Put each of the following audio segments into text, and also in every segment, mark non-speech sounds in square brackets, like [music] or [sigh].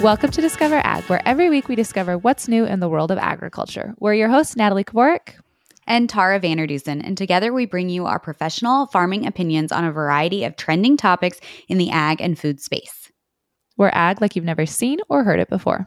Welcome to Discover Ag, where every week we discover what's new in the world of agriculture. We're your hosts, Natalie Kovarik. and Tara Vander Dussen, and together we bring you our professional farming opinions on a variety of trending topics in the ag and food space. We're ag like you've never seen or heard it before.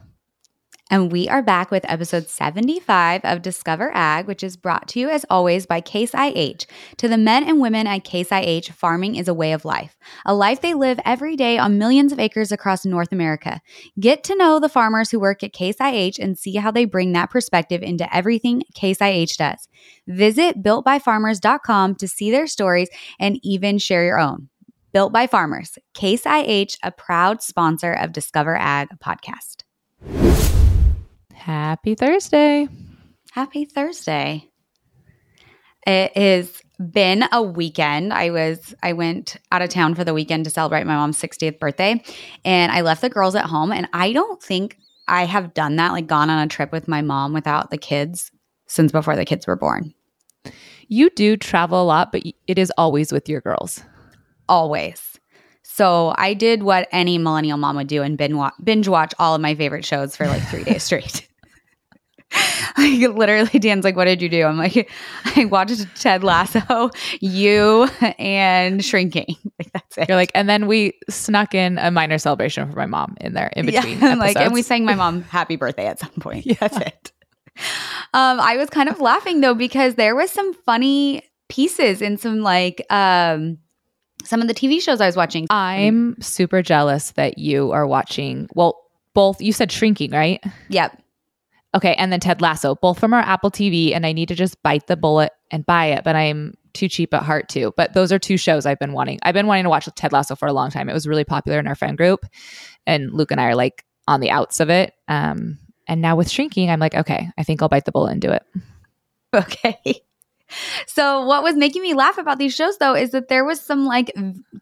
And we are back with episode 75 of Discover Ag, which is brought to you as always by Case IH. To the men and women at Case IH, farming is a way of life, a life they live every day on millions of acres across North America. Get to know the farmers who work at Case IH and see how they bring that perspective into everything Case IH does. Visit builtbyfarmers.com to see their stories and even share your own. Built by Farmers, Case IH, a proud sponsor of Discover Ag podcast. Happy Thursday. Happy Thursday. It has been a weekend. I was I went out of town for the weekend to celebrate my mom's 60th birthday and I left the girls at home and I don't think I have done that like gone on a trip with my mom without the kids since before the kids were born. You do travel a lot, but it is always with your girls. Always. So I did what any millennial mom would do and binge watch, all of my favorite shows for like 3 days [laughs] straight. [laughs] like literally dan's like what did you do i'm like i watched ted lasso you and shrinking [laughs] like that's it You're like, and then we snuck in a minor celebration for my mom in there in between. yeah, [laughs] like and we sang my mom happy birthday at some point yeah. that's it um i was kind of laughing though because there was some funny pieces in some like um some of the tv shows i was watching I'm super jealous that you are watching. Well, both you said shrinking, right? yep Okay, and then Ted Lasso, both from our Apple TV, and I need to just bite the bullet and buy it, but I'm too cheap at heart too. But those are two shows I've been wanting. I've been wanting to watch Ted Lasso for a long time. It was really popular in our friend group, and Luke and I are like on the outs of it. Um, and now with shrinking, I'm like, okay, I think I'll bite the bullet and do it. [laughs] Okay. So what was making me laugh about these shows though is that there was some like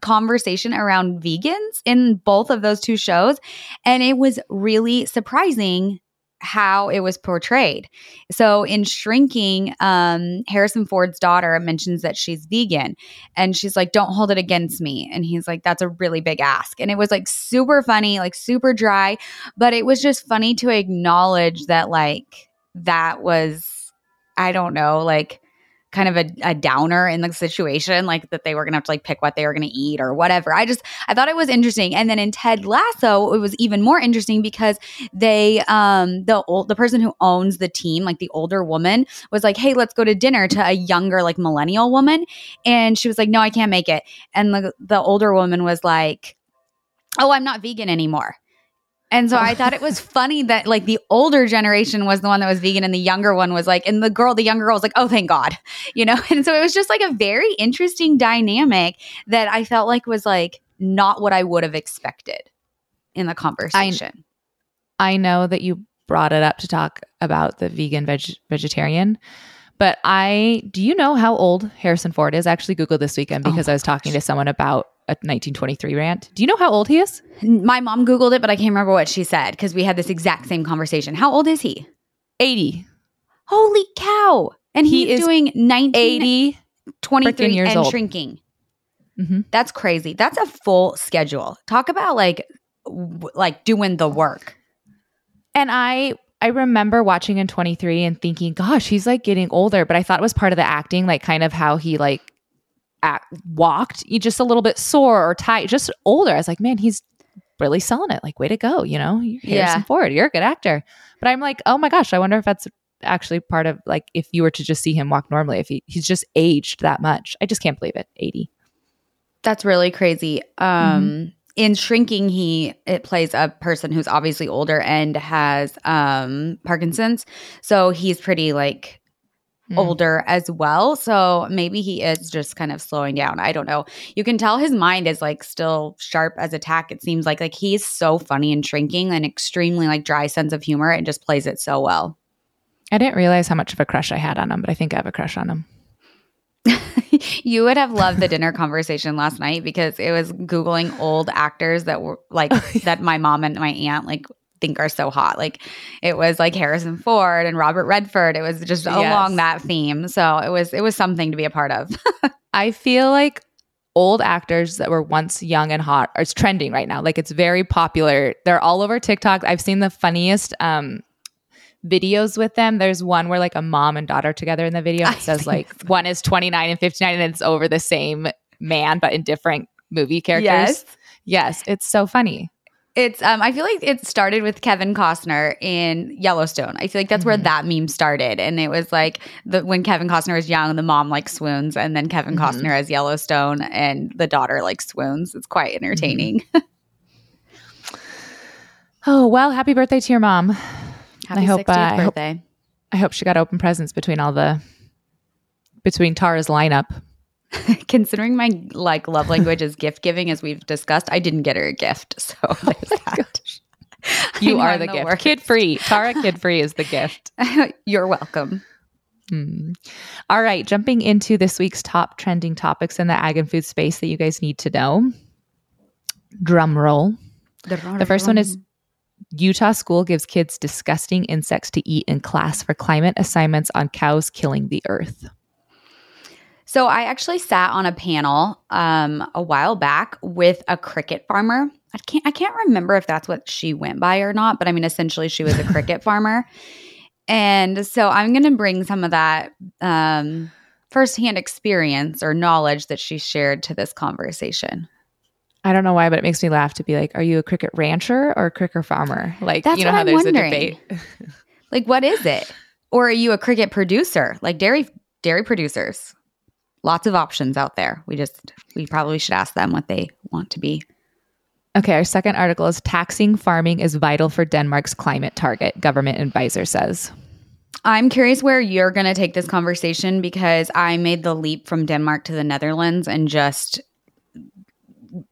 conversation around vegans in both of those two shows and it was really surprising how it was portrayed. So in Shrinking, um Harrison Ford's daughter mentions that she's vegan and she's like don't hold it against me and he's like that's a really big ask. And it was like super funny, like super dry, but it was just funny to acknowledge that like that was I don't know, like kind of a, a downer in the situation, like that they were gonna have to like pick what they were gonna eat or whatever. I just I thought it was interesting. And then in Ted Lasso, it was even more interesting because they um the old the person who owns the team, like the older woman, was like, Hey, let's go to dinner to a younger, like millennial woman. And she was like, No, I can't make it. And the the older woman was like, Oh, I'm not vegan anymore. And so I oh. thought it was funny that like the older generation was the one that was vegan and the younger one was like, and the girl, the younger girl was like, oh, thank God, [laughs] you know? [laughs] And so it was just like a very interesting dynamic that I felt like was like not what I would have expected in the conversation. I know that you brought it up to talk about the vegan veg- vegetarian, but I do you know how old Harrison Ford is? I actually Googled this weekend Oh because my I was talking to someone about a 1923 rant. Do you know how old he is? My mom Googled it, but I can't remember what she said because we had this exact same conversation. How old is he? 80. Holy cow. And He he's is doing 19, 80. 23 years and old. shrinking. Mhm. That's crazy. That's a full schedule. Talk about like w- like doing the work. And I I remember watching in 23 and thinking, gosh, he's like getting older, but I thought it was part of the acting, like kind of how he like act, walked, he just a little bit sore or tight, just older. I was like, man, he's really selling it. Like, way to go, you know? You're Harrison Yeah. Ford, you're a good actor. But I'm like, oh my gosh, I wonder if that's actually part of like if you were to just see him walk normally, if he, he's just aged that much. I just can't believe it. 80. That's really crazy. Um in shrinking he it plays a person who's obviously older and has um Parkinson's. So he's pretty like Hmm. older as well. So maybe he is just kind of slowing down. I don't know. You can tell his mind is like still sharp as a tack. It seems like like he's so funny and shrinking and extremely like dry sense of humor and just plays it so well. I didn't realize how much of a crush I had on him, but I think I have a crush on him. [laughs] you would have loved the dinner conversation last night because it was googling old actors that were like [laughs] that my mom and my aunt like think are so hot. Like it was like Harrison Ford and Robert Redford. It was just Yes. along that theme. So it was it was something to be a part of. [laughs] I feel like old actors that were once young and hot. It's trending right now. Like it's very popular. They're all over TikTok. I've seen the funniest um, videos with them. There's one where like a mom and daughter together in the video. It says like one is 29 and 59 and it's over the same man but in different movie characters. Yes. Yes, it's so funny. It's um I feel like it started with Kevin Costner in Yellowstone. I feel like that's where Mhm. that meme started. And it was like the when Kevin Costner was young, the mom like swoons, and then Kevin Mhm. Costner as Yellowstone and the daughter like swoons. It's quite entertaining. [laughs] Oh, well, happy birthday to your mom. Happy hope, 60th uh, I hope- I hope she got open presents between all the between Tara's lineup. Considering my like love language is gift giving, as we've discussed, I didn't get her a gift. [laughs] So there's that. [laughs] I You are I'm the gift. Kid free. Tara kid free is the gift. [laughs] You're welcome. Hmm. All right, jumping into this week's top trending topics in the ag and food space that you guys need to know. Drum roll. The first one is Utah school gives kids disgusting insects to eat in class for climate assignments on cows killing the earth. So I actually sat on a panel um, a while back with a cricket farmer. I can't I can't remember if that's what she went by or not, but I mean essentially she was a [laughs] cricket farmer. And so I'm going to bring some of that um, firsthand experience or knowledge that she shared to this conversation. I don't know why, but it makes me laugh to be like, are you a cricket rancher or a cricket farmer? Like, That's you know what how I'm there's wondering. a debate. Like what is it? Or are you a cricket producer? Like dairy dairy producers. Lots of options out there. We just we probably should ask them what they want to be. Okay, our second article is taxing farming is vital for Denmark's climate target, government advisor says. I'm curious where you're going to take this conversation because I made the leap from Denmark to the Netherlands and just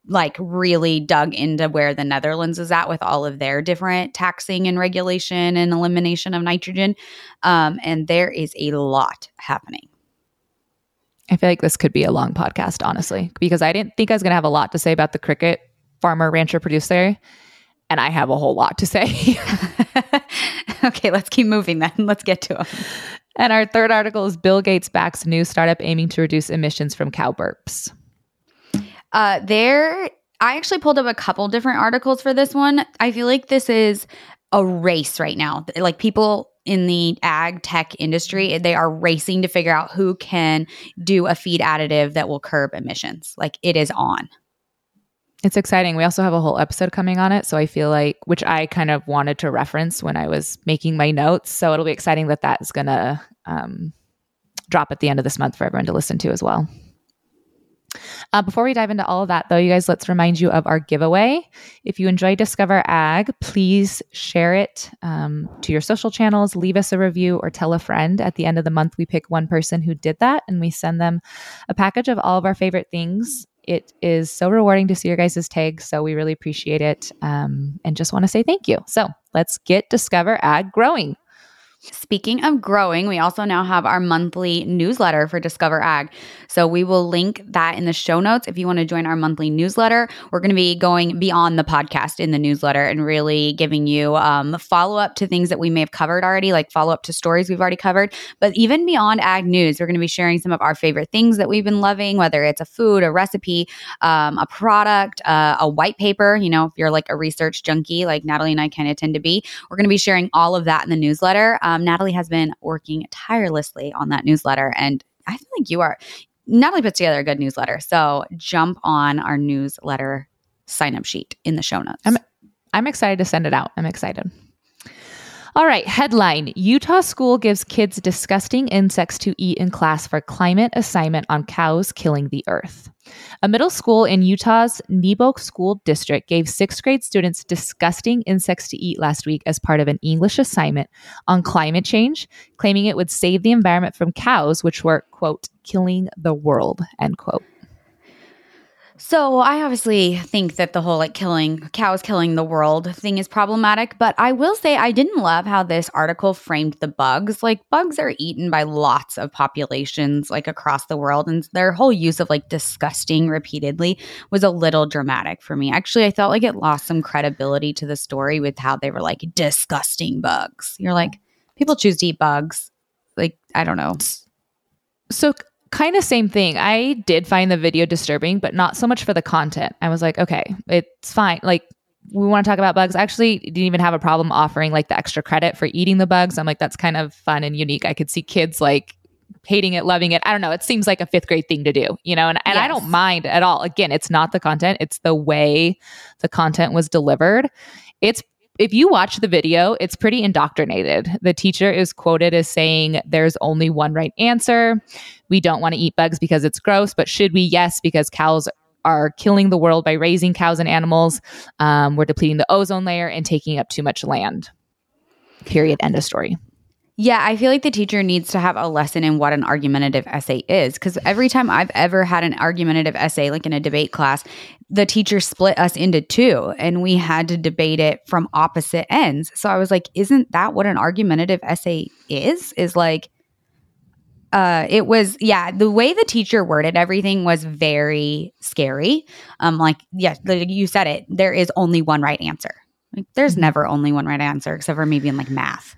like really dug into where the Netherlands is at with all of their different taxing and regulation and elimination of nitrogen. Um, and there is a lot happening. I feel like this could be a long podcast, honestly, because I didn't think I was going to have a lot to say about the cricket farmer, rancher, producer. And I have a whole lot to say. [laughs] okay, let's keep moving then. [laughs] Let's get to them. and our third article is Bill Gates backs new startup aiming to reduce emissions from cow burps. Uh, there, I actually pulled up a couple different articles for this one. I feel like this is a race right now. Like people in the ag tech industry, they are racing to figure out who can do a feed additive that will curb emissions. Like it is on. It's exciting. We also have a whole episode coming on it. So I feel like, which I kind of wanted to reference when I was making my notes. So it'll be exciting that that is going to um, drop at the end of this month for everyone to listen to as well. Uh, before we dive into all of that, though, you guys, let's remind you of our giveaway. If you enjoy Discover Ag, please share it um, to your social channels, leave us a review, or tell a friend. At the end of the month, we pick one person who did that and we send them a package of all of our favorite things. It is so rewarding to see your guys' tags, so we really appreciate it um, and just want to say thank you. So let's get Discover Ag growing. Speaking of growing, we also now have our monthly newsletter for Discover Ag. So we will link that in the show notes if you want to join our monthly newsletter. We're going to be going beyond the podcast in the newsletter and really giving you um, follow up to things that we may have covered already, like follow up to stories we've already covered. But even beyond ag news, we're going to be sharing some of our favorite things that we've been loving, whether it's a food, a recipe, um, a product, uh, a white paper. You know, if you're like a research junkie, like Natalie and I kind of tend to be, we're going to be sharing all of that in the newsletter. Um, Um, Natalie has been working tirelessly on that newsletter, and I feel like you are. Natalie puts together a good newsletter, so jump on our newsletter sign up sheet in the show notes. I'm- I'm excited to send it out. I'm excited. All right, headline Utah school gives kids disgusting insects to eat in class for climate assignment on cows killing the earth. A middle school in Utah's Nebo School District gave sixth grade students disgusting insects to eat last week as part of an English assignment on climate change, claiming it would save the environment from cows, which were, quote, killing the world, end quote. So I obviously think that the whole like killing cows killing the world thing is problematic, but I will say I didn't love how this article framed the bugs. Like bugs are eaten by lots of populations like across the world and their whole use of like disgusting repeatedly was a little dramatic for me. Actually, I felt like it lost some credibility to the story with how they were like disgusting bugs. You're like people choose to eat bugs. Like I don't know. So kind of same thing. I did find the video disturbing, but not so much for the content. I was like, okay, it's fine. Like we want to talk about bugs. I actually didn't even have a problem offering like the extra credit for eating the bugs. I'm like, that's kind of fun and unique. I could see kids like hating it, loving it. I don't know. It seems like a fifth grade thing to do, you know, and, and yes. I don't mind at all. Again, it's not the content, it's the way the content was delivered. It's if you watch the video, it's pretty indoctrinated. The teacher is quoted as saying, There's only one right answer. We don't want to eat bugs because it's gross, but should we? Yes, because cows are killing the world by raising cows and animals. Um, we're depleting the ozone layer and taking up too much land. Period. End of story. Yeah, I feel like the teacher needs to have a lesson in what an argumentative essay is. Because every time I've ever had an argumentative essay, like in a debate class, the teacher split us into two and we had to debate it from opposite ends. So I was like, isn't that what an argumentative essay is? Is like, uh, it was yeah the way the teacher worded everything was very scary um like yeah you said it there is only one right answer like there's mm-hmm. never only one right answer except for maybe in like math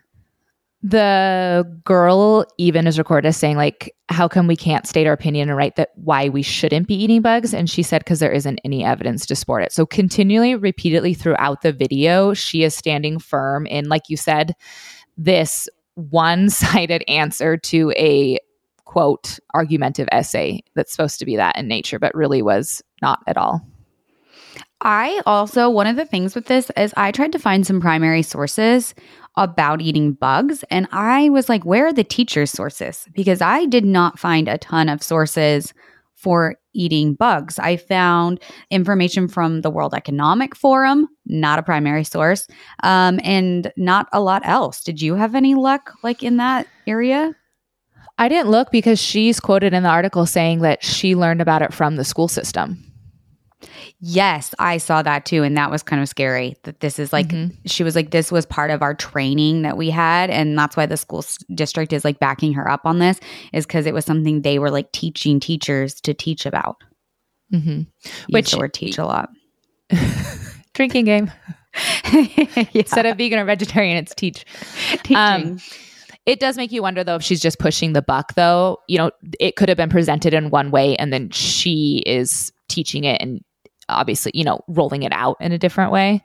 the girl even is recorded as saying like how come we can't state our opinion and write that why we shouldn't be eating bugs? And she said because there isn't any evidence to support it. So continually repeatedly throughout the video she is standing firm in like you said this one-sided answer to a quote argumentative essay that's supposed to be that in nature but really was not at all. I also, one of the things with this is I tried to find some primary sources about eating bugs. And I was like, where are the teacher's sources? Because I did not find a ton of sources for eating bugs. I found information from the World Economic Forum, not a primary source, um, and not a lot else. Did you have any luck like in that area? I didn't look because she's quoted in the article saying that she learned about it from the school system. Yes, I saw that too. And that was kind of scary that this is like, mm-hmm. she was like, this was part of our training that we had. And that's why the school district is like backing her up on this, is because it was something they were like teaching teachers to teach about. Mm-hmm. Which, or teach a lot. [laughs] Drinking game. [laughs] yeah. Instead of vegan or vegetarian, it's teach. Teaching. Um, it does make you wonder though if she's just pushing the buck though. You know, it could have been presented in one way and then she is teaching it and obviously, you know, rolling it out in a different way.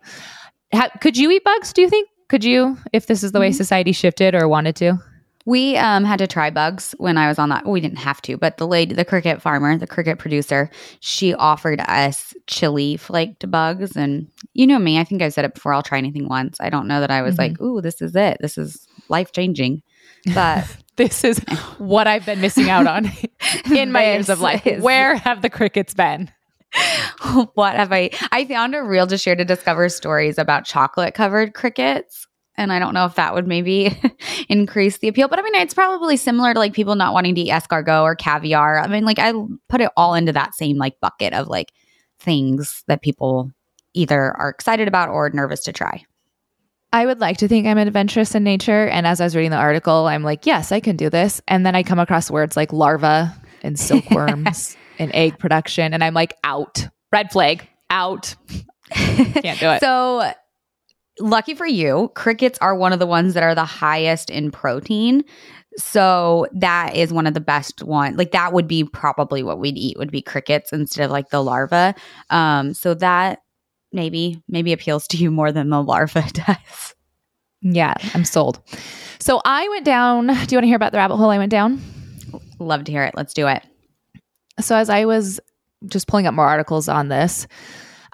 How, could you eat bugs, do you think? Could you, if this is the way mm-hmm. society shifted or wanted to? We um, had to try bugs when I was on that. We didn't have to, but the lady, the cricket farmer, the cricket producer, she offered us chili flaked bugs. And you know me, I think I've said it before. I'll try anything once. I don't know that I was mm-hmm. like, ooh, this is it. This is life changing. But [laughs] this is [laughs] what I've been missing out on [laughs] in my years of life. Where have the crickets been? [laughs] what have I? I found a reel to share to discover stories about chocolate covered crickets. And I don't know if that would maybe [laughs] increase the appeal. But I mean, it's probably similar to like people not wanting to eat escargot or caviar. I mean, like I put it all into that same like bucket of like things that people either are excited about or nervous to try. I would like to think I'm adventurous in nature. And as I was reading the article, I'm like, yes, I can do this. And then I come across words like larva and silkworms [laughs] and egg production. And I'm like, out. Red flag, out. Can't do it. [laughs] so lucky for you, crickets are one of the ones that are the highest in protein. So that is one of the best one. Like that would be probably what we'd eat would be crickets instead of like the larva. Um, so that maybe maybe appeals to you more than the larva [laughs] does. Yeah, I'm sold. So I went down. Do you want to hear about the rabbit hole I went down? Love to hear it. Let's do it. So as I was just pulling up more articles on this,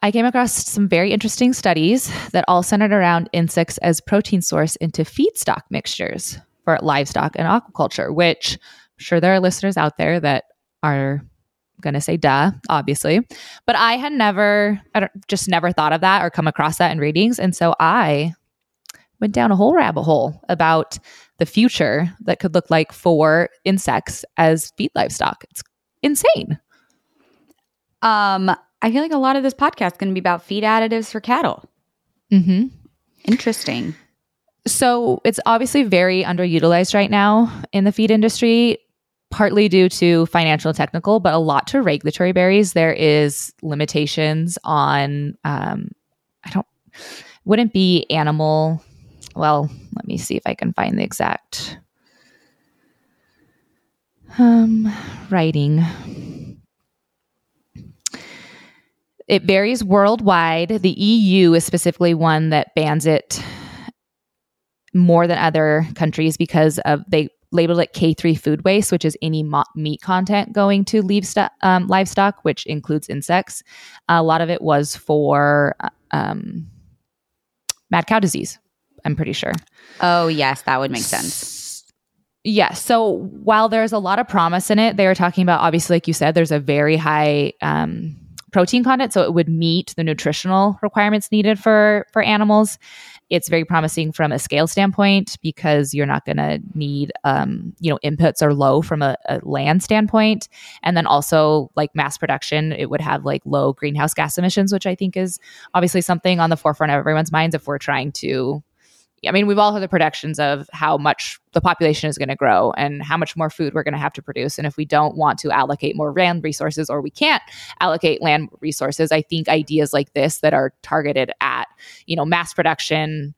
I came across some very interesting studies that all centered around insects as protein source into feedstock mixtures for livestock and aquaculture, which I'm sure there are listeners out there that are going to say duh, obviously. But I had never, I don't, just never thought of that or come across that in readings. And so I went down a whole rabbit hole about the future that could look like for insects as feed livestock. It's insane. Um, I feel like a lot of this podcast is going to be about feed additives for cattle. Mm-hmm. Interesting. So it's obviously very underutilized right now in the feed industry partly due to financial and technical, but a lot to regulatory berries. There is limitations on, um, I don't, wouldn't be animal. Well, let me see if I can find the exact um, writing. It varies worldwide. The EU is specifically one that bans it more than other countries because of they labeled it K3 food waste, which is any mo- meat content going to livestock, um, livestock, which includes insects. A lot of it was for uh, um, mad cow disease, I'm pretty sure. Oh, yes, that would make sense. Yeah. So while there's a lot of promise in it, they were talking about, obviously, like you said, there's a very high um, protein content. So it would meet the nutritional requirements needed for, for animals. It's very promising from a scale standpoint because you're not going to need, um, you know, inputs are low from a, a, land standpoint. And then also like mass production, it would have like low greenhouse gas emissions, which I think is obviously something on the forefront of everyone's minds if we're trying to I mean, we've all heard the predictions of how much the population is going to grow and how much more food we're going to have to produce. And if we don't want to allocate more land resources or we can't allocate land resources, I think ideas like this that are targeted at, you know, mass production,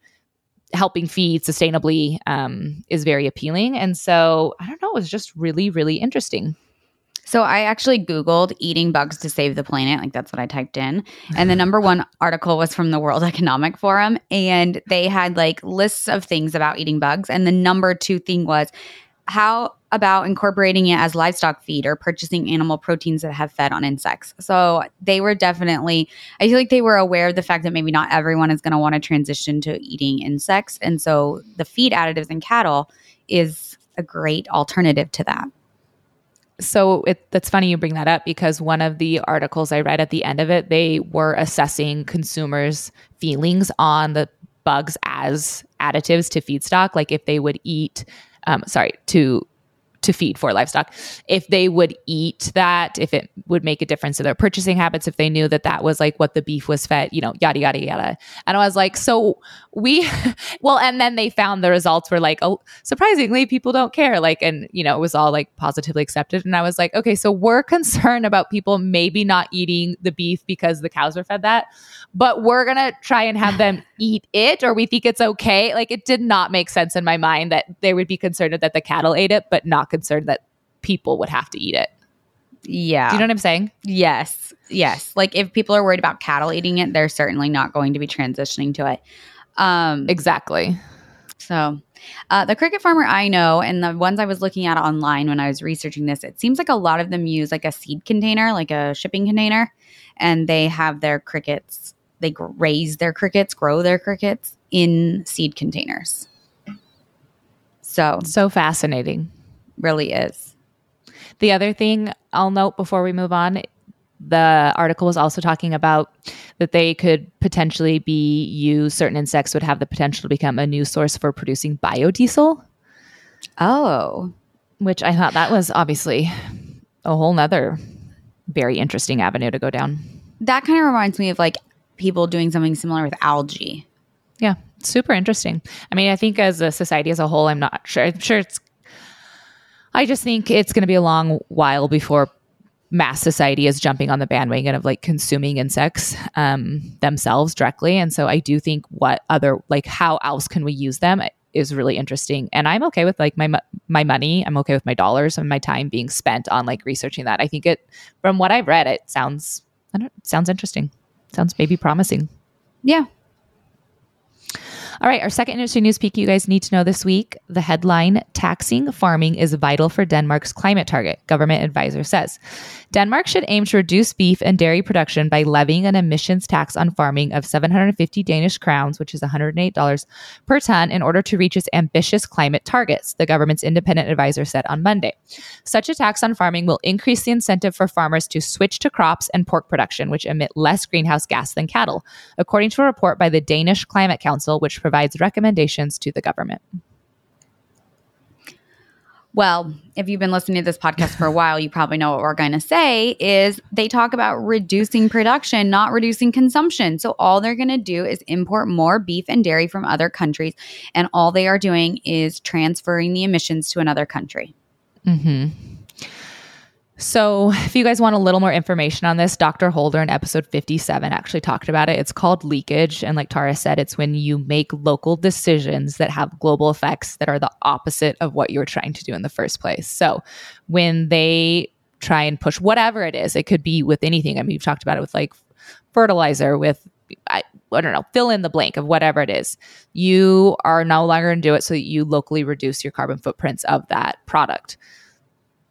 helping feed sustainably um, is very appealing. And so I don't know, it was just really, really interesting. So I actually Googled eating bugs to save the planet. Like that's what I typed in. And the [laughs] number one article was from the World Economic Forum. And they had like lists of things about eating bugs. And the number two thing was how about incorporating it as livestock feed or purchasing animal proteins that have fed on insects. So they were definitely, I feel like they were aware of the fact that maybe not everyone is going to want to transition to eating insects. And so the feed additives in cattle is a great alternative to that so it, that's funny you bring that up because one of the articles I read at the end of it, they were assessing consumers' feelings on the bugs as additives to feedstock, like if they would eat, um, sorry, to to feed for livestock. If they would eat that if it would make a difference to their purchasing habits if they knew that that was like what the beef was fed you know yada yada yada. And i was like so we [laughs] well and then they found the results were like oh surprisingly people don't care. Like and you know it was all like positively accepted. And i was like okay so we're concerned about people maybe not eating the beef because the cows are fed that but we're gonna try and have them [laughs] eat it or we think it's okay. Like it did not make sense in my mind that they would be concerned that the cattle ate it but not concerned that people would have to eat it. Yeah. Do you know what I'm saying? Yes. Yes. Like if people are worried about cattle eating it, they're certainly not going to be transitioning to it. Um, exactly. So, uh, the cricket farmer I know, and the ones I was looking at online when I was researching this, it seems like a lot of them use like a seed container, like a shipping container, and they have their crickets, they raise their crickets, grow their crickets in seed containers. So, so fascinating really is. The other thing I'll note before we move on the article was also talking about that they could potentially be used, certain insects would have the potential to become a new source for producing biodiesel. Oh. Which I thought that was obviously a whole nother very interesting avenue to go down. That kind of reminds me of like people doing something similar with algae. Yeah, super interesting. I mean, I think as a society as a whole, I'm not sure. I'm sure it's I just think it's going to be a long while before mass society is jumping on the bandwagon of like consuming insects um, themselves directly. And so I do think what other like how else can we use them is really interesting. And I'm okay with like my my money. I'm okay with my dollars and my time being spent on like researching that. I think it from what I've read, it sounds I don't sounds interesting. Sounds maybe promising. Yeah, all right, our second industry news peek you guys need to know this week. The headline Taxing farming is vital for Denmark's climate target, government advisor says. Denmark should aim to reduce beef and dairy production by levying an emissions tax on farming of 750 Danish crowns, which is $108 per ton, in order to reach its ambitious climate targets, the government's independent advisor said on Monday. Such a tax on farming will increase the incentive for farmers to switch to crops and pork production, which emit less greenhouse gas than cattle, according to a report by the Danish Climate Council, which provides recommendations to the government. Well, if you've been listening to this podcast for a while, you probably know what we're going to say is they talk about reducing production, not reducing consumption. So all they're going to do is import more beef and dairy from other countries and all they are doing is transferring the emissions to another country. Mhm. So, if you guys want a little more information on this, Dr. Holder in episode 57 actually talked about it. It's called leakage. And like Tara said, it's when you make local decisions that have global effects that are the opposite of what you're trying to do in the first place. So, when they try and push whatever it is. It could be with anything. I mean, you've talked about it with like fertilizer, with I, I don't know, fill in the blank of whatever it is. You are no longer going to do it so that you locally reduce your carbon footprints of that product.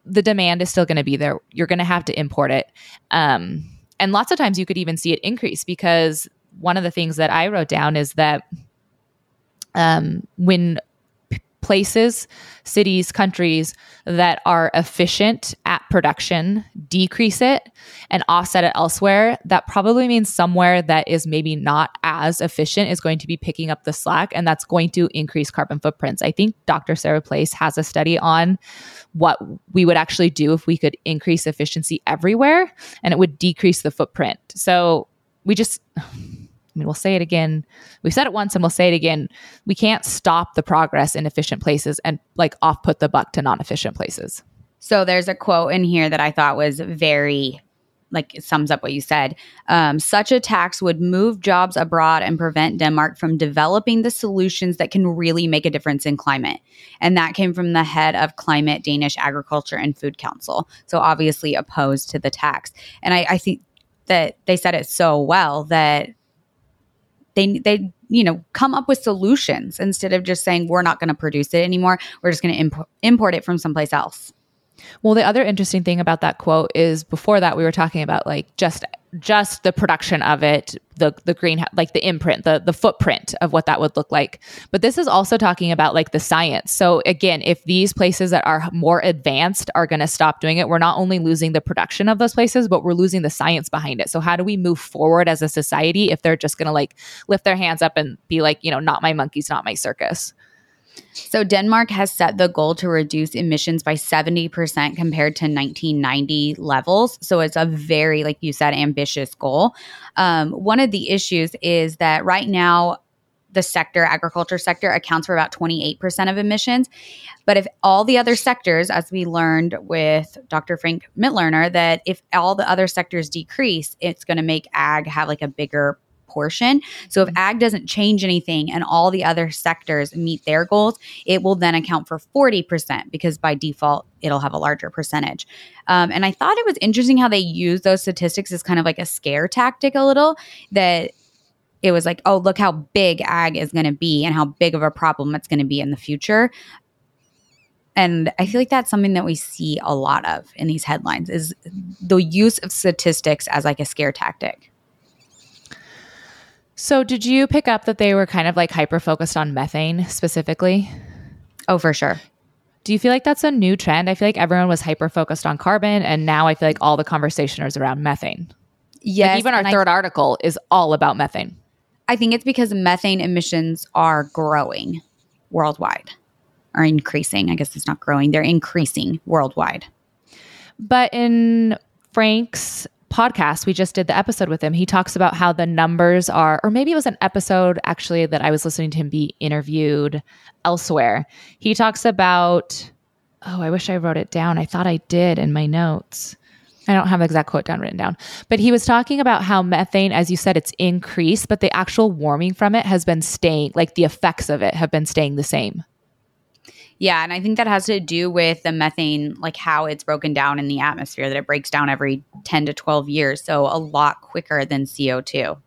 The demand is still going to be there. You're going to have to import it. Um, and lots of times you could even see it increase because one of the things that I wrote down is that um, when places, cities, countries that are efficient at production decrease it and offset it elsewhere, that probably means somewhere that is maybe not as efficient is going to be picking up the slack and that's going to increase carbon footprints. I think Dr. Sarah Place has a study on what we would actually do if we could increase efficiency everywhere and it would decrease the footprint. So we just I mean, we'll say it again. We've said it once and we'll say it again. We can't stop the progress in efficient places and like off put the buck to non efficient places. So there's a quote in here that I thought was very like it sums up what you said. Um, such a tax would move jobs abroad and prevent Denmark from developing the solutions that can really make a difference in climate. And that came from the head of Climate Danish Agriculture and Food Council. So obviously opposed to the tax. And I, I think that they said it so well that they they you know come up with solutions instead of just saying we're not going to produce it anymore. We're just going to imp- import it from someplace else well the other interesting thing about that quote is before that we were talking about like just just the production of it, the the green like the imprint, the the footprint of what that would look like. But this is also talking about like the science. So again, if these places that are more advanced are going to stop doing it, we're not only losing the production of those places, but we're losing the science behind it. So how do we move forward as a society if they're just going to like lift their hands up and be like, you know, not my monkeys, not my circus? So Denmark has set the goal to reduce emissions by 70% compared to 1990 levels. So it's a very, like you said, ambitious goal. Um, one of the issues is that right now, the sector, agriculture sector, accounts for about 28% of emissions. But if all the other sectors, as we learned with Dr. Frank Mitloehner, that if all the other sectors decrease, it's going to make ag have like a bigger portion. So if mm-hmm. ag doesn't change anything and all the other sectors meet their goals, it will then account for 40% because by default, it'll have a larger percentage. Um, and I thought it was interesting how they use those statistics as kind of like a scare tactic a little that it was like, oh, look how big ag is going to be and how big of a problem it's going to be in the future. And I feel like that's something that we see a lot of in these headlines is the use of statistics as like a scare tactic. So, did you pick up that they were kind of like hyper focused on methane specifically? Oh, for sure. Do you feel like that's a new trend? I feel like everyone was hyper focused on carbon, and now I feel like all the conversation is around methane. Yes. Like even our third I, article is all about methane. I think it's because methane emissions are growing worldwide, or increasing. I guess it's not growing, they're increasing worldwide. But in Frank's podcast, we just did the episode with him. He talks about how the numbers are, or maybe it was an episode actually that I was listening to him be interviewed elsewhere. He talks about, oh, I wish I wrote it down. I thought I did in my notes. I don't have the exact quote down written down, but he was talking about how methane, as you said, it's increased, but the actual warming from it has been staying, like the effects of it have been staying the same. Yeah, and I think that has to do with the methane, like how it's broken down in the atmosphere, that it breaks down every 10 to 12 years. So a lot quicker than CO2.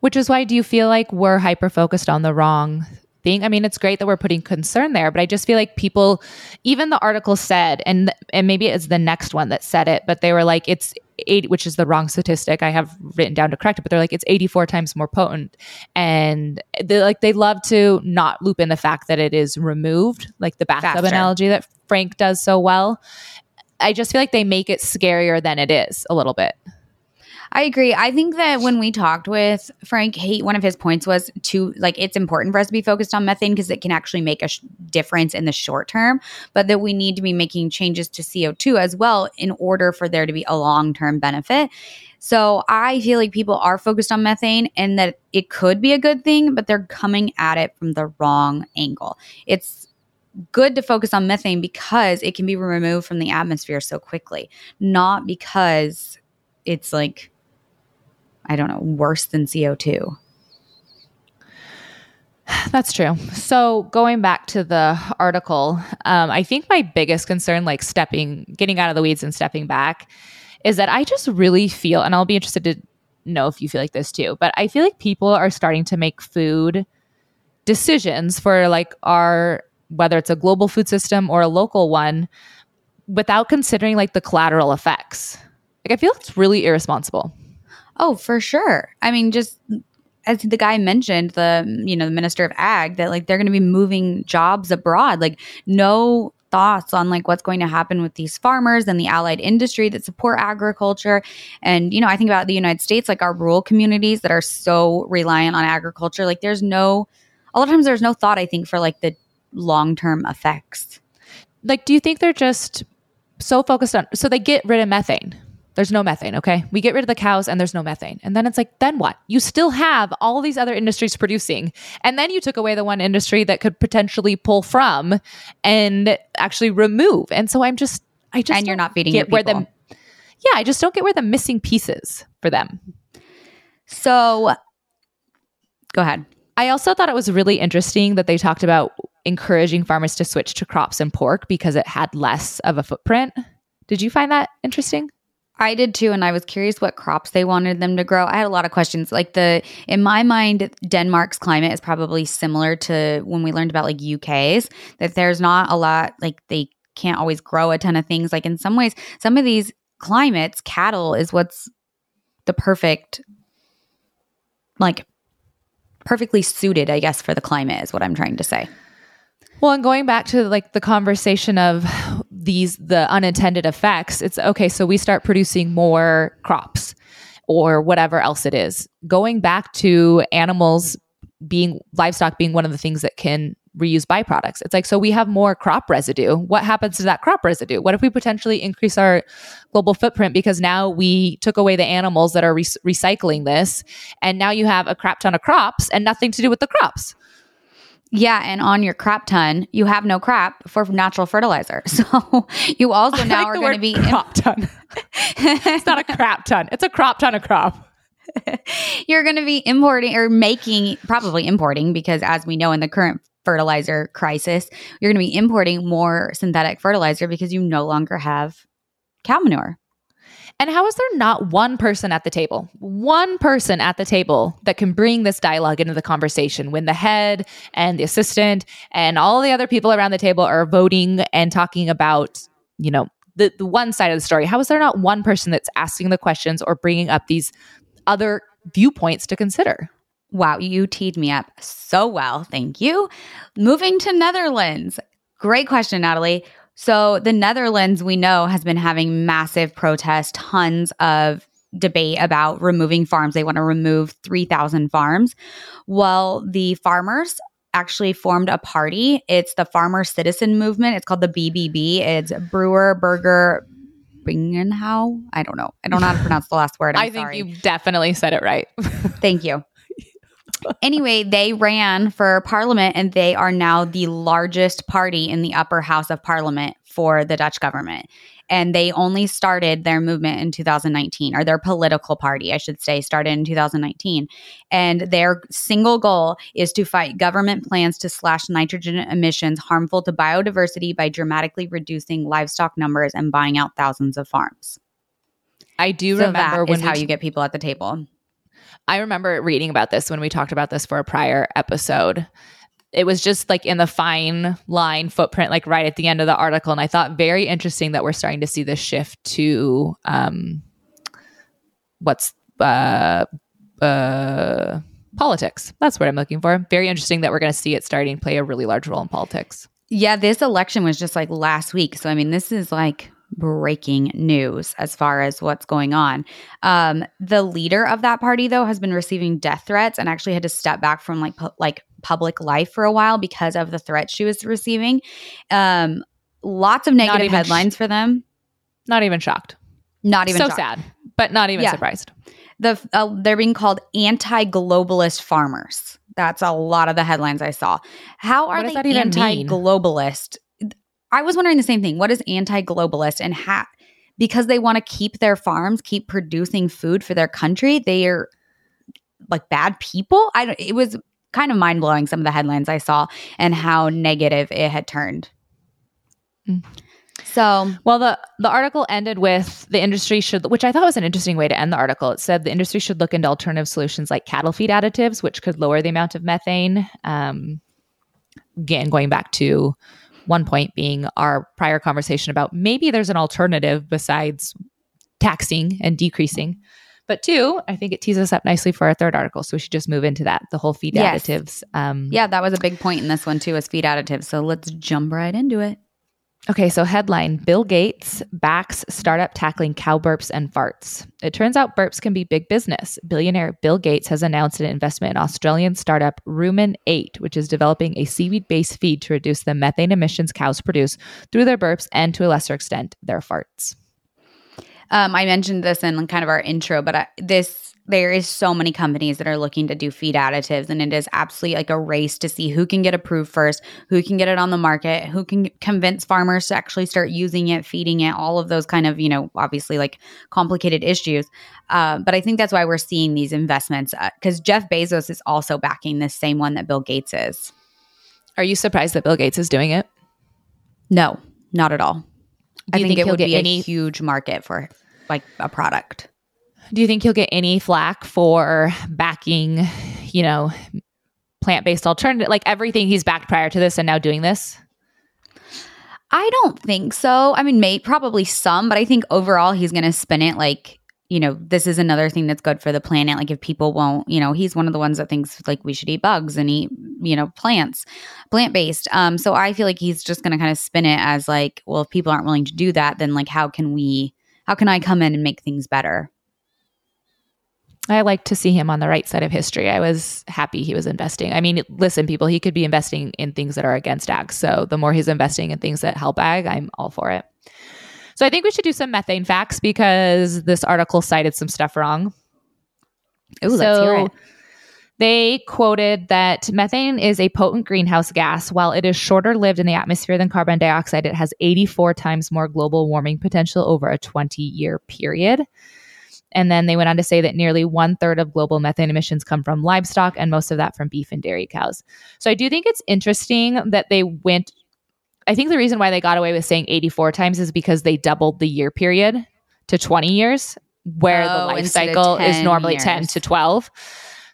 Which is why do you feel like we're hyper focused on the wrong thing? I mean, it's great that we're putting concern there, but I just feel like people, even the article said, and and maybe it's the next one that said it, but they were like, it's eight, which is the wrong statistic I have written down to correct it, but they're like it's 84 times more potent. And they like they love to not loop in the fact that it is removed, like the bathtub Faster. analogy that Frank does so well. I just feel like they make it scarier than it is a little bit. I agree. I think that when we talked with Frank, he one of his points was to like it's important for us to be focused on methane because it can actually make a sh- difference in the short term, but that we need to be making changes to CO2 as well in order for there to be a long-term benefit. So I feel like people are focused on methane and that it could be a good thing, but they're coming at it from the wrong angle. It's good to focus on methane because it can be removed from the atmosphere so quickly, not because it's like I don't know, worse than CO2? [sighs] That's true. So going back to the article, um, I think my biggest concern, like stepping, getting out of the weeds and stepping back, is that I just really feel, and I'll be interested to know if you feel like this too, but I feel like people are starting to make food decisions for like our, whether it's a global food system or a local one, without considering like the collateral effects. Like I feel it's really irresponsible. Oh, for sure. I mean, just as the guy mentioned, the you know the minister of ag that like they're going to be moving jobs abroad. Like no thoughts on like what's going to happen with these farmers and the allied industry that support agriculture. And you know, I think about the United States, like our rural communities that are so reliant on agriculture. Like there's no, a lot of times there's no thought. I think for like the long term effects. Like, do you think they're just so focused on? So they get rid of methane there's no methane, okay? We get rid of the cows and there's no methane. And then it's like, then what? You still have all these other industries producing. And then you took away the one industry that could potentially pull from and actually remove. And so I'm just, I just, and you're not feeding get where them. Yeah, I just don't get where the missing pieces for them. So go ahead. I also thought it was really interesting that they talked about encouraging farmers to switch to crops and pork because it had less of a footprint. Did you find that interesting? I did too, and I was curious what crops they wanted them to grow. I had a lot of questions. Like the in my mind, Denmark's climate is probably similar to when we learned about like UK's. That there's not a lot like they can't always grow a ton of things. Like in some ways, some of these climates, cattle is what's the perfect like perfectly suited, I guess, for the climate is what I'm trying to say. Well, and going back to like the conversation of these the unintended effects, it's okay, so we start producing more crops or whatever else it is. Going back to animals being livestock being one of the things that can reuse byproducts. It's like so we have more crop residue. What happens to that crop residue? What if we potentially increase our global footprint because now we took away the animals that are re- recycling this and now you have a crap ton of crops and nothing to do with the crops. Yeah, and on your crap ton, you have no crap for natural fertilizer. [laughs] So you also now are going to be crop [laughs] ton. it's not a crap ton; it's a crop ton of crop. [laughs] You're going to be importing or making, probably importing, because as we know in the current fertilizer crisis, you're going to be importing more synthetic fertilizer because you no longer have cow manure. And how is there not one person at the table, one person at the table that can bring this dialogue into the conversation when the head and the assistant and all the other people around the table are voting and talking about, you know, the, the one side of the story? How is there not one person that's asking the questions or bringing up these other viewpoints to consider? Wow, you teed me up so well. Thank you. Moving to Netherlands. Great question, Natalie. So the Netherlands, we know, has been having massive protests, tons of debate about removing farms. They want to remove 3,000 farms. Well, the farmers actually formed a party. It's the Farmer Citizen Movement. It's called the BBB. It's Brewer Burger Bingenhau. I don't know. I don't know how to pronounce the last word. I'm i think sorry. you definitely said it right. [laughs] Thank you [laughs] anyway, they ran for parliament and they are now the largest party in the upper house of parliament for the Dutch government. And they only started their movement in 2019, or their political party, I should say, started in 2019. And their single goal is to fight government plans to slash nitrogen emissions harmful to biodiversity by dramatically reducing livestock numbers and buying out thousands of farms. I do so remember when how you get people at the table. I remember reading about this when we talked about this for a prior episode. It was just like in the fine line footprint, like right at the end of the article. And I thought very interesting that we're starting to see this shift to um, what's uh, uh, politics. That's what I'm looking for. Very interesting that we're going to see it starting play a really large role in politics. Yeah, this election was just like last week. So, I mean, this is like breaking news as far as what's going on. Um, the leader of that party, though, has been receiving death threats and actually had to step back from like pu- like public life for a while because of the threats she was receiving. Um, lots of negative headlines sh- for them. Not even shocked. Not even so shocked. sad, but not even yeah. surprised. The uh, they're being called anti-globalist farmers. That's a lot of the headlines I saw. How are they anti-globalist? I was wondering the same thing. What is anti-globalist and how because they want to keep their farms, keep producing food for their country, they are like bad people? I don't it was kind of mind blowing some of the headlines I saw and how negative it had turned. Mm. So, well, the the article ended with the industry should, which I thought was an interesting way to end the article. It said the industry should look into alternative solutions like cattle feed additives, which could lower the amount of methane. Um, again, going back to one point being our prior conversation about maybe there's an alternative besides taxing and decreasing. But two, I think it teases us up nicely for our third article. So we should just move into that the whole feed Yes. additives. Um, yeah, that was a big point in this one too, is feed additives. So let's jump right into it. Okay, so headline Bill Gates backs startup tackling cow burps and farts. It turns out burps can be big business. Billionaire Bill Gates has announced an investment in Australian startup Rumen 8, which is developing a seaweed based feed to reduce the methane emissions cows produce through their burps and to a lesser extent, their farts. Um, I mentioned this in kind of our intro, but I, this there is so many companies that are looking to do feed additives, and it is absolutely like a race to see who can get approved first, who can get it on the market, who can convince farmers to actually start using it, feeding it, all of those kind of you know obviously like complicated issues. Uh, but I think that's why we're seeing these investments because Jeff Bezos is also backing this same one that Bill Gates is. Are you surprised that Bill Gates is doing it? No, not at all. Do I think, think it would get be any- a huge market for like a product. Do you think he'll get any flack for backing, you know, plant based alternative, like everything he's backed prior to this and now doing this? I don't think so. I mean, may probably some, but I think overall he's going to spin it like, you know, this is another thing that's good for the planet. Like if people won't, you know, he's one of the ones that thinks like we should eat bugs and eat, you know, plants, plant based. Um, so I feel like he's just going to kind of spin it as like, well, if people aren't willing to do that, then like how can we, how can I come in and make things better? I like to see him on the right side of history. I was happy he was investing. I mean, listen, people, he could be investing in things that are against ag. So the more he's investing in things that help ag, I'm all for it. So I think we should do some methane facts because this article cited some stuff wrong. Ooh, it. They quoted that methane is a potent greenhouse gas. While it is shorter lived in the atmosphere than carbon dioxide, it has 84 times more global warming potential over a 20 year period. And then they went on to say that nearly one third of global methane emissions come from livestock, and most of that from beef and dairy cows. So I do think it's interesting that they went. I think the reason why they got away with saying 84 times is because they doubled the year period to 20 years, where the Oh, life cycle is 10 normally 10 to 12.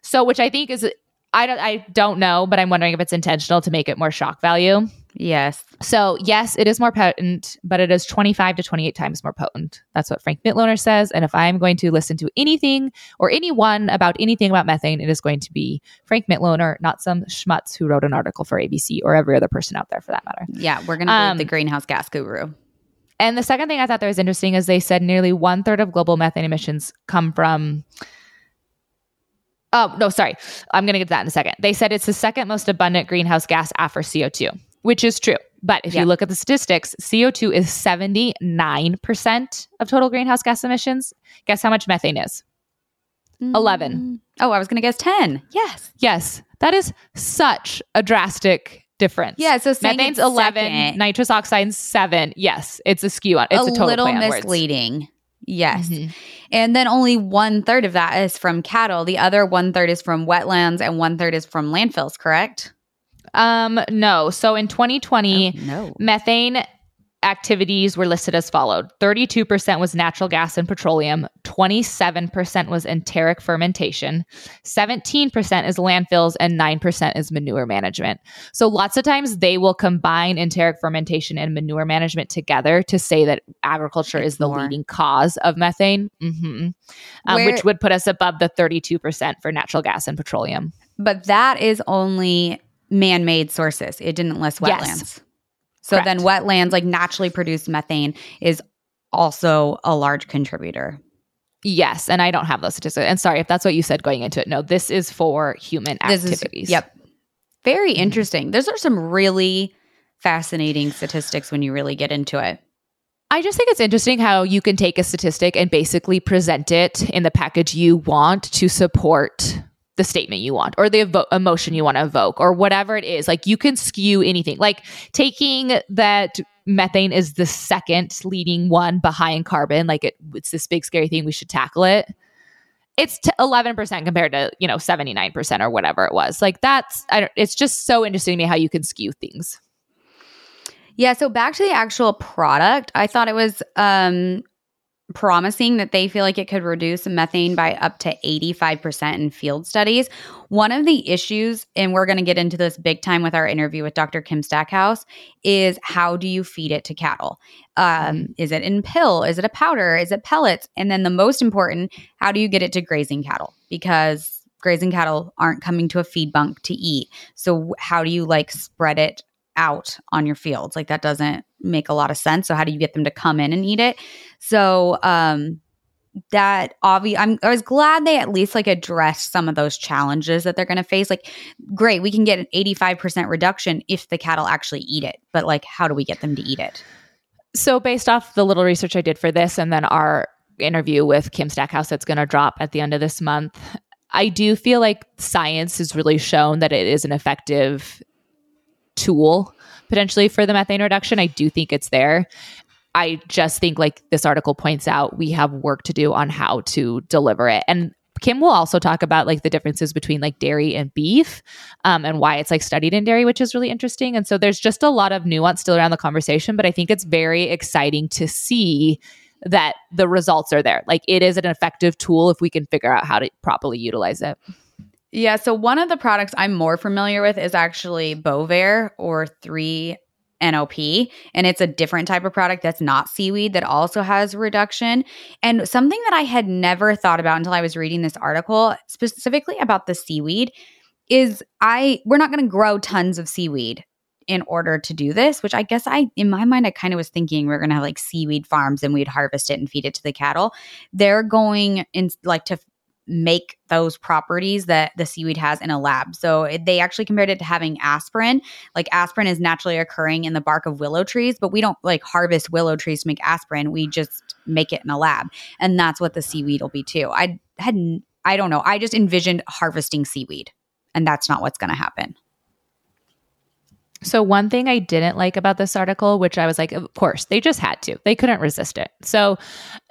So, which I think is, I don't, I don't know, but I'm wondering if it's intentional to make it more shock value. Yes. So, yes, it is more potent, but it is 25 to 28 times more potent. That's what Frank Mitloehner says. And if I'm going to listen to anything or anyone about anything about methane, it is going to be Frank Mitloehner, not some schmutz who wrote an article for ABC or every other person out there for that matter. Yeah. We're going to Um, the greenhouse gas guru. And the second thing I thought that was interesting is they said nearly one third of global methane emissions come from. Oh, no, sorry. I'm going to get to that in a second. They said it's the second most abundant greenhouse gas after CO2, which is true. But if Yeah. you look at the statistics, CO2 is 79% of total greenhouse gas emissions. Guess how much methane is? 11. Mm. Oh, I was going to guess 10. Yes. Yes, that is such a drastic difference. Yeah. So Methane's it's 11, second, nitrous oxide's 7. Yes, it's a skew on. It's a, a total little on words. misleading. Yes. Mhm. And then only one third of that is from cattle. The other one third is from wetlands and one third is from landfills, correct? Um, no. So in 2020, Oh, no. methane activities were listed as followed 32% was natural gas and petroleum, 27% was enteric fermentation, 17% is landfills, and 9% is manure management. So lots of times they will combine enteric fermentation and manure management together to say that agriculture It's is the more. leading cause of methane, hmm um, Where- which would put us above the 32% for natural gas and petroleum. But that is only man made sources. It didn't list wetlands. Yes. So Correct. then wetlands, like naturally produced methane, is also a large contributor. Yes, and I don't have those statistics. And sorry if that's what you said going into it. No, this is for human This is- activities. yep. Very Mhm. interesting. Those are some really fascinating statistics when you really get into it. I just think it's interesting how you can take a statistic and basically present it in the package you want to support the statement you want or the evo- emotion you want to evoke or whatever it is. Like you can skew anything. Like taking that methane is the second leading one behind carbon, like it, it's this big scary thing, we should tackle it. it's t- 11% compared to, you know, 79% or whatever it was. Like that's, I don't, it's just so interesting to me how you can skew things. Yeah, so back to the actual product, I thought it was um promising that they feel like it could reduce methane by up to 85% in field studies. One of the issues, and we're going to get into this big time with our interview with Dr. Kim Stackhouse, is how do you feed it to cattle? Um, mm-hmm. is it in pill? Is it a powder? Is it pellets? And then the most important, how do you get it to grazing cattle? Because grazing cattle aren't coming to a feed bunk to eat. So how do you like spread it out on your fields. Like that doesn't make a lot of sense. So how do you get them to come in and eat it? So um that obvious I'm I was glad they at least like addressed some of those challenges that they're going to face. Like great, we can get an 85% reduction if the cattle actually eat it. But like how do we get them to eat it? So based off the little research I did for this and then our interview with Kim Stackhouse that's going to drop at the end of this month, I do feel like science has really shown that it is an effective tool potentially for the methane reduction. I do think it's there. I just think, like this article points out, we have work to do on how to deliver it. And Kim will also talk about like the differences between like dairy and beef um, and why it's like studied in dairy, which is really interesting. And so there's just a lot of nuance still around the conversation, but I think it's very exciting to see that the results are there. Like it is an effective tool if we can figure out how to properly utilize it. Yeah. So one of the products I'm more familiar with is actually Bovaer or 3 NOP. And it's a different type of product that's not seaweed that also has reduction. And something that I had never thought about until I was reading this article, specifically about the seaweed, is I we're not going to grow tons of seaweed in order to do this, which I guess I, in my mind, I kind of was thinking we are going to have like seaweed farms and we'd harvest it and feed it to the cattle. They're going in like to make those properties that the seaweed has in a lab. So it, they actually compared it to having aspirin. Like aspirin is naturally occurring in the bark of willow trees, but we don't like harvest willow trees to make aspirin. We just make it in a lab. And that's what the seaweed will be too. I had I don't know. I just envisioned harvesting seaweed, and that's not what's going to happen. So, one thing I didn't like about this article, which I was like, of course, they just had to, they couldn't resist it. So,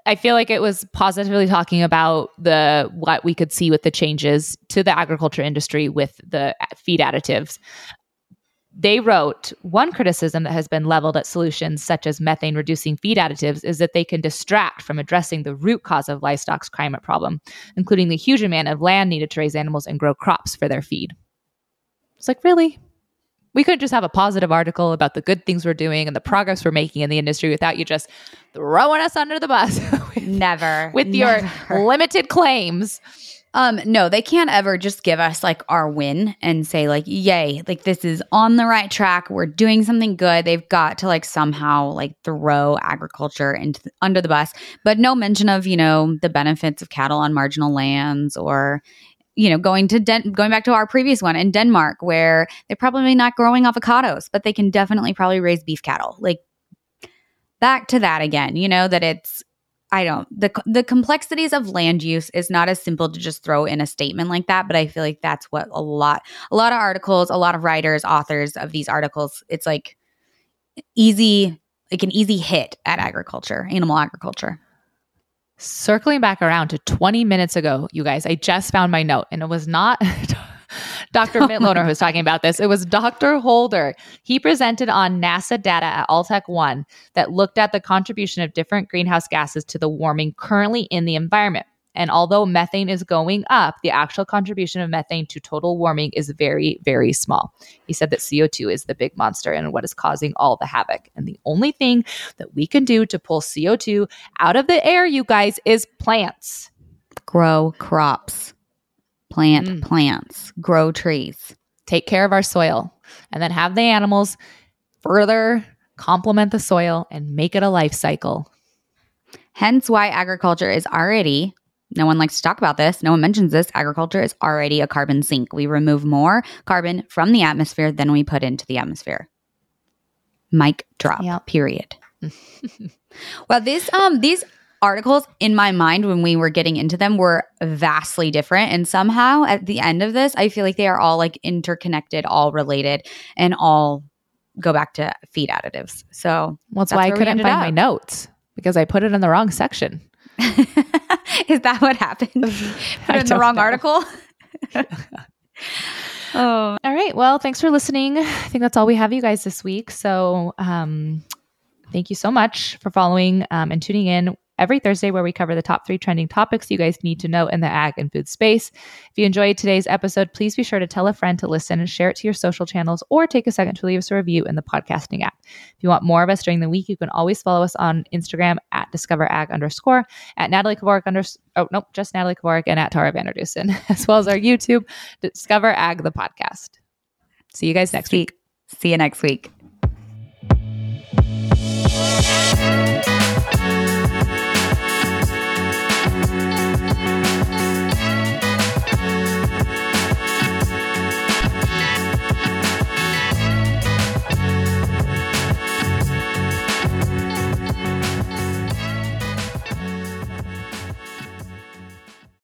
I feel like it was positively talking about the what we could see with the changes to the agriculture industry with the feed additives. They wrote one criticism that has been leveled at solutions such as methane reducing feed additives is that they can distract from addressing the root cause of livestock's climate problem, including the huge amount of land needed to raise animals and grow crops for their feed. It's like, really? We couldn't just have a positive article about the good things we're doing and the progress we're making in the industry without you just throwing us under the bus. [laughs] with, never. With never. your limited claims. Um, no, they can't ever just give us like our win and say, like, yay, like this is on the right track. We're doing something good. They've got to like somehow like throw agriculture into the, under the bus, but no mention of, you know, the benefits of cattle on marginal lands or, you know, going to Den- going back to our previous one in Denmark, where they're probably not growing avocados, but they can definitely probably raise beef cattle. Like back to that again, you know, that it's I don't the the complexities of land use is not as simple to just throw in a statement like that, but I feel like that's what a lot a lot of articles, a lot of writers, authors of these articles, it's like easy like an easy hit at agriculture, animal agriculture. Circling back around to 20 minutes ago, you guys, I just found my note and it was not [laughs] Dr. Oh [laughs] Mitloehner who was talking about this. It was Dr. Holder. He presented on NASA data at Alltech One that looked at the contribution of different greenhouse gases to the warming currently in the environment. And although methane is going up, the actual contribution of methane to total warming is very, very small. He said that CO2 is the big monster and what is causing all the havoc. And the only thing that we can do to pull CO2 out of the air, you guys, is plants. Grow crops, plant mm. plants, grow trees. Take care of our soil, and then have the animals further complement the soil and make it a life cycle. Hence, why agriculture is already no one likes to talk about this. No one mentions this. Agriculture is already a carbon sink. We remove more carbon from the atmosphere than we put into the atmosphere. Mic drop. Yep. Period. [laughs] well, this um these articles in my mind when we were getting into them were vastly different and somehow at the end of this I feel like they are all like interconnected, all related and all go back to feed additives. So well, that's, that's why I couldn't find up. my notes because I put it in the wrong section. [laughs] Is that what happened? [laughs] Put in the wrong know. article? [laughs] oh. All right. Well, thanks for listening. I think that's all we have you guys this week. So, um, thank you so much for following um, and tuning in every Thursday where we cover the top three trending topics you guys need to know in the ag and food space. If you enjoyed today's episode, please be sure to tell a friend to listen and share it to your social channels or take a second to leave us a review in the podcasting app. If you want more of us during the week, you can always follow us on Instagram at discoverag underscore, at Natalie Kovarik underscore, oh, nope, just Natalie Kovarik and at Tara Vander Dussen, [laughs] as well as our YouTube, Discover Ag the podcast. See you guys next See, week. See you next week.